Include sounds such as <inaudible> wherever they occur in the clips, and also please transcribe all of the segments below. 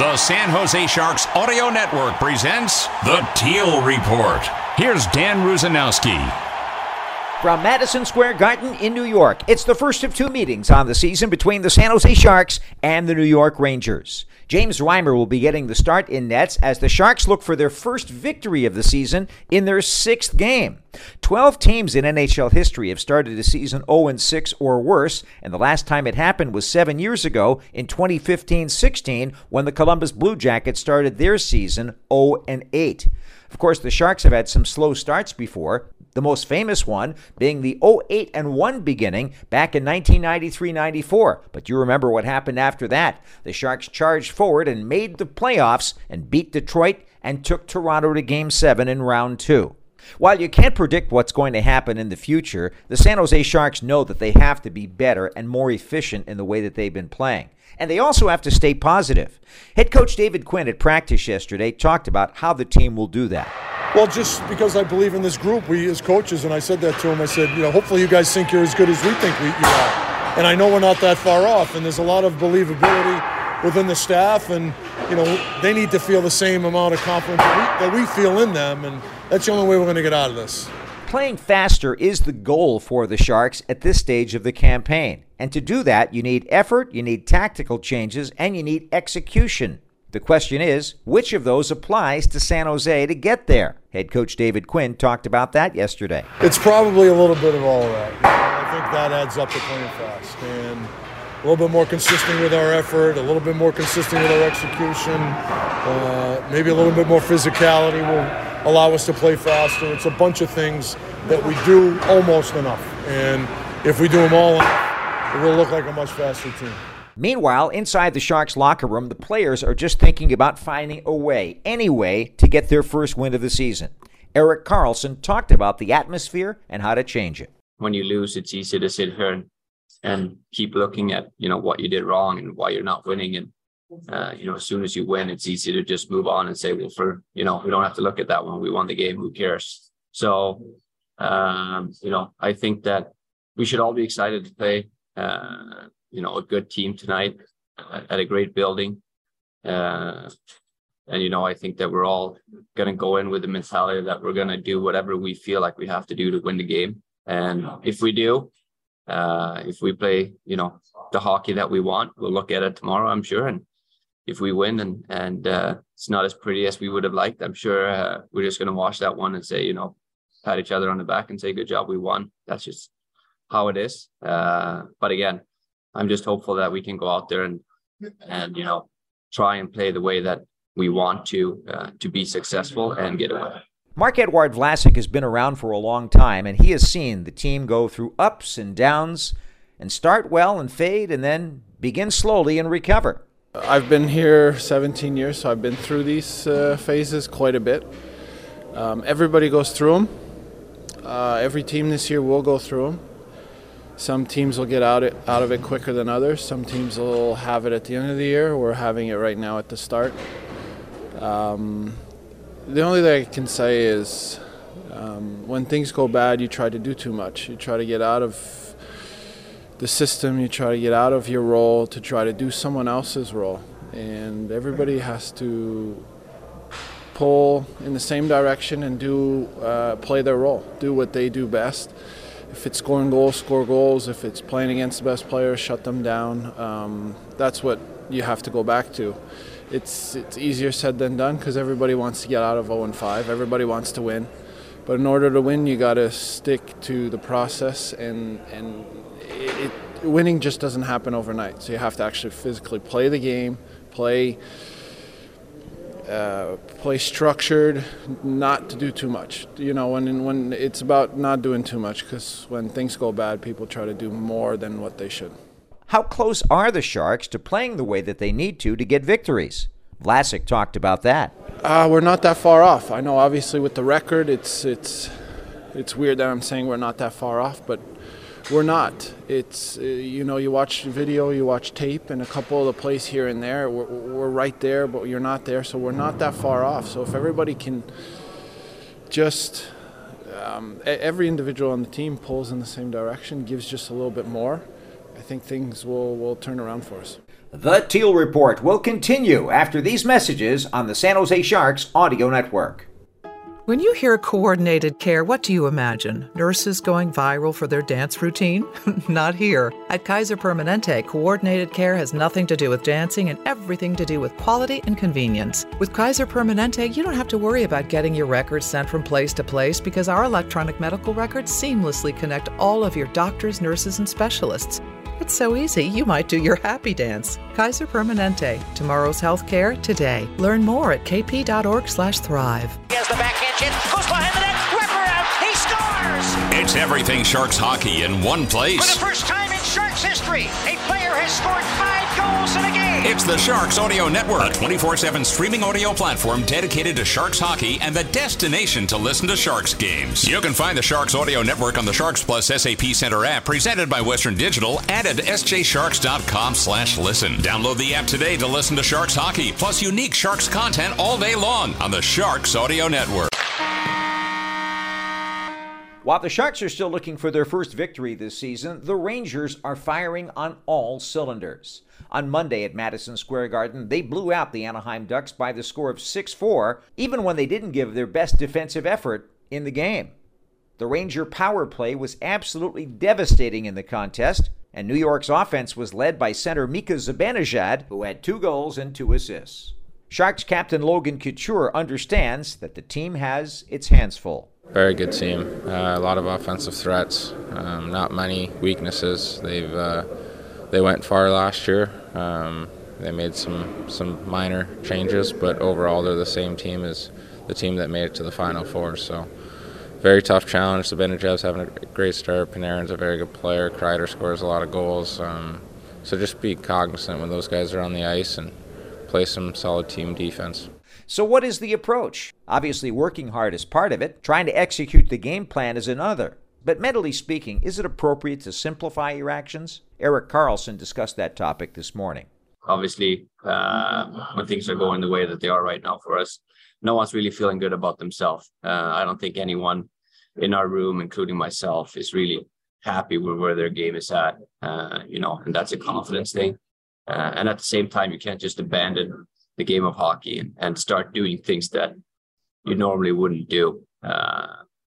The San Jose Sharks Audio Network presents The Teal Report. Here's Dan Rusanowsky. From Madison Square Garden in New York, it's the first of two meetings on the season between the San Jose Sharks and the New York Rangers. James Reimer will be getting the start in nets as the Sharks look for their first victory of the season in their sixth game. Twelve teams in NHL history have started a season 0 6 or worse, and the last time it happened was seven years ago in 2015 16 when the Columbus Blue Jackets started their season 0 8. Of course, the Sharks have had some slow starts before, the most famous one being the 08 and 1 beginning back in 1993-94. But you remember what happened after that. The Sharks charged forward and made the playoffs and beat Detroit and took Toronto to game 7 in round 2. While you can't predict what's going to happen in the future, the San Jose Sharks know that they have to be better and more efficient in the way that they've been playing. And they also have to stay positive. Head coach David Quinn at practice yesterday talked about how the team will do that. Well, just because I believe in this group, we as coaches, and I said that to him. I said, you know, hopefully you guys think you're as good as we think we, you are, and I know we're not that far off. And there's a lot of believability within the staff, and you know, they need to feel the same amount of confidence that we, that we feel in them, and that's the only way we're going to get out of this. Playing faster is the goal for the Sharks at this stage of the campaign. And to do that, you need effort, you need tactical changes, and you need execution. The question is, which of those applies to San Jose to get there? Head coach David Quinn talked about that yesterday. It's probably a little bit of all of that. I think that adds up to playing fast and a little bit more consistent with our effort, a little bit more consistent with our execution, uh, maybe a little bit more physicality will allow us to play faster. It's a bunch of things that we do almost enough, and if we do them all enough, it will look like a much faster team. Meanwhile, inside the Sharks locker room, the players are just thinking about finding a way, any way, to get their first win of the season. Erik Karlsson talked about the atmosphere and how to change it. When you lose, it's easy to sit here and, and keep looking at you know what you did wrong and why you're not winning. And uh, you know, as soon as you win, it's easy to just move on and say, well, for you know, we don't have to look at that one. We won the game. Who cares? So, um, you know, I think that we should all be excited to play. Uh, you know a good team tonight at a great building. Uh, and you know, I think that we're all gonna go in with the mentality that we're gonna do whatever we feel like we have to do to win the game. And if we do, uh, if we play, you know, the hockey that we want, we'll look at it tomorrow, I'm sure. And if we win and and uh, it's not as pretty as we would have liked, I'm sure uh, we're just gonna watch that one and say, you know, pat each other on the back and say, "Good job, we won." That's just how it is. Uh, but again, I'm just hopeful that we can go out there and and you know try and play the way that we want to uh, to be successful and get away. Marc-Edouard Vlasic has been around for a long time, and he has seen the team go through ups and downs, and start well and fade, and then begin slowly and recover. I've been here 17 years, so I've been through these uh, phases quite a bit. Um, everybody goes through them. Uh, every team this year will go through them. Some teams will get out, it, out of it quicker than others. Some teams will have it at the end of the year. We're having it right now at the start. Um, the only thing I can say is um, when things go bad, you try to do too much. You try to get out of the system, you try to get out of your role to try to do someone else's role. And everybody has to pull in the same direction and do uh, play their role, do what they do best if it's scoring goals, score goals. If it's playing against the best players, shut them down. Um, that's what you have to go back to. It's it's easier said than done because everybody wants to get out of 0 and 5. Everybody wants to win, but in order to win, you got to stick to the process, and and it, it, winning just doesn't happen overnight. So you have to actually physically play the game, play uh, play structured, not to do too much. You know, when when it's about not doing too much, because when things go bad, people try to do more than what they should. How close are the Sharks to playing the way that they need to to get victories? Vlasic talked about that. Uh, we're not that far off. I know, obviously, with the record, it's it's it's weird that I'm saying we're not that far off, but we're not. It's uh, you know you watch video, you watch tape, and a couple of the plays here and there. We're, we're right there, but you're not there, so we're not that far off. So if everybody can just um, every individual on the team pulls in the same direction, gives just a little bit more, think things will will turn around for us. The Teal Report will continue after these messages on the San Jose Sharks audio network. When you hear coordinated care, what do you imagine? Nurses going viral for their dance routine? <laughs> Not here. At Kaiser Permanente, coordinated care has nothing to do with dancing and everything to do with quality and convenience. With Kaiser Permanente, you don't have to worry about getting your records sent from place to place because our electronic medical records seamlessly connect all of your doctors, nurses, and specialists. It's so easy, you might do your happy dance. Kaiser Permanente, tomorrow's healthcare today. Learn more at kp.org/thrive. He has the backhand chip, goes behind the net, wraparound, he scores! It's everything Sharks hockey in one place. For the first time It's the Sharks Audio Network, a 24 7 streaming audio platform dedicated to Sharks hockey and the destination to listen to Sharks games. You can find the Sharks Audio Network on the Sharks Plus SAP Center app presented by Western Digital and at sjsharks.com slash listen. Download the app today to listen to Sharks hockey, plus unique Sharks content all day long on the Sharks Audio Network. While the Sharks are still looking for their first victory this season, the Rangers are firing on all cylinders. On Monday at Madison Square Garden, they blew out the Anaheim Ducks by the score of 6 4, even when they didn't give their best defensive effort in the game. The Ranger power play was absolutely devastating in the contest, and New York's offense was led by center Mika Zibanejad, who had two goals and two assists. Sharks captain Logan Couture understands that the team has its hands full. Very good team. Uh, a lot of offensive threats. Um, not many weaknesses. They've uh, they went far last year. Um, they made some some minor changes, but overall they're the same team as the team that made it to the final four. So very tough challenge. Zibanejad's having a great start. Panarin's a very good player. Kreider scores a lot of goals. Um, so just be cognizant when those guys are on the ice and play some solid team defense. So, what is the approach? Obviously, working hard is part of it, trying to execute the game plan is another. But mentally speaking, is it appropriate to simplify your actions? Erik Karlsson discussed that topic this morning. Obviously, uh, when things are going the way that they are right now for us, no one's really feeling good about themselves. Uh, I don't think anyone in our room, including myself, is really happy with where their game is at. Uh, you know, and that's a confidence thing. Uh, and at the same time, you can't just abandon the game of hockey and, and start doing things that you normally wouldn't do. Uh,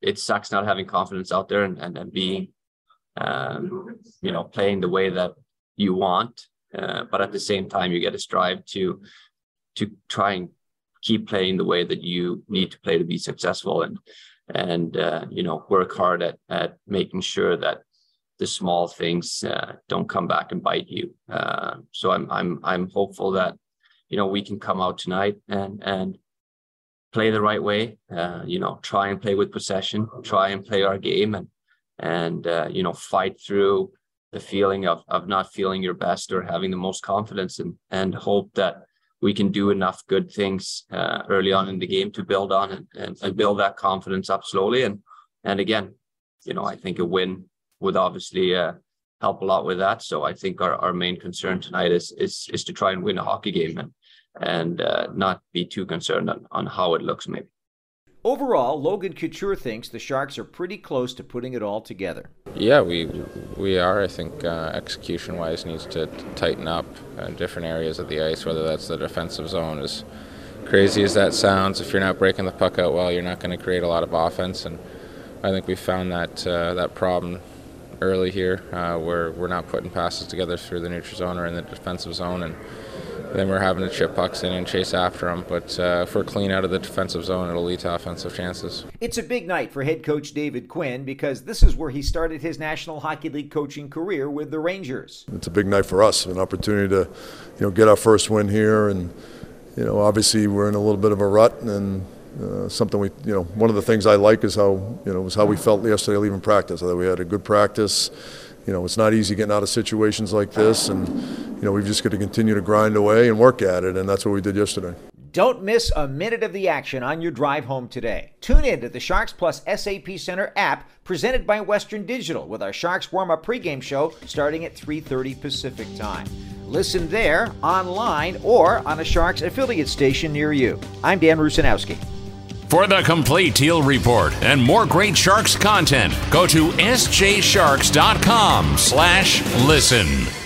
it sucks not having confidence out there and, and, and being, um, you know, playing the way that you want. Uh, but at the same time, you get to strive to to try and keep playing the way that you need to play to be successful and and uh, you know work hard at at making sure that the small things uh, don't come back and bite you. Uh, so I'm I'm I'm hopeful that you know we can come out tonight and and play the right way. Uh, you know, try and play with possession, try and play our game, and and uh, you know fight through the feeling of of not feeling your best or having the most confidence, and and hope that we can do enough good things uh, early on in the game to build on and, and, and build that confidence up slowly. And and again, you know, I think a win would obviously uh, help a lot with that. So I think our, our main concern tonight is is is to try and win a hockey game and and uh, not be too concerned on, on how it looks maybe. Overall, Logan Couture thinks the Sharks are pretty close to putting it all together. Yeah, we we are. I think uh, execution-wise needs to tighten up in different areas of the ice, whether that's the defensive zone. As crazy as that sounds, if you're not breaking the puck out well, you're not going to create a lot of offense. And I think we found that uh, that problem early here, uh, where we're not putting passes together through the neutral zone or in the defensive zone, and then we're having to chip pucks in and chase after them. But uh, if we're clean out of the defensive zone, it'll lead to offensive chances. It's a big night for head coach David Quinn because this is where he started his National Hockey League coaching career with the Rangers. It's a big night for us, an opportunity to, you know, get our first win here and you know, obviously we're in a little bit of a rut, and uh, something we, you know, one of the things I like is how, you know, was how we felt yesterday leaving practice. I thought we had a good practice. You know, it's not easy getting out of situations like this, and you know, we've just got to continue to grind away and work at it, and that's what we did yesterday. Don't miss a minute of the action on your drive home today. Tune in to the Sharks Plus SAP Center app presented by Western Digital with our Sharks warm-up pregame show starting at 3:30 Pacific Time. Listen there, online, or on a Sharks affiliate station near you. I'm Dan Rusanowsky. For the complete Teal Report and more great Sharks content, go to sjsharks.com slash listen.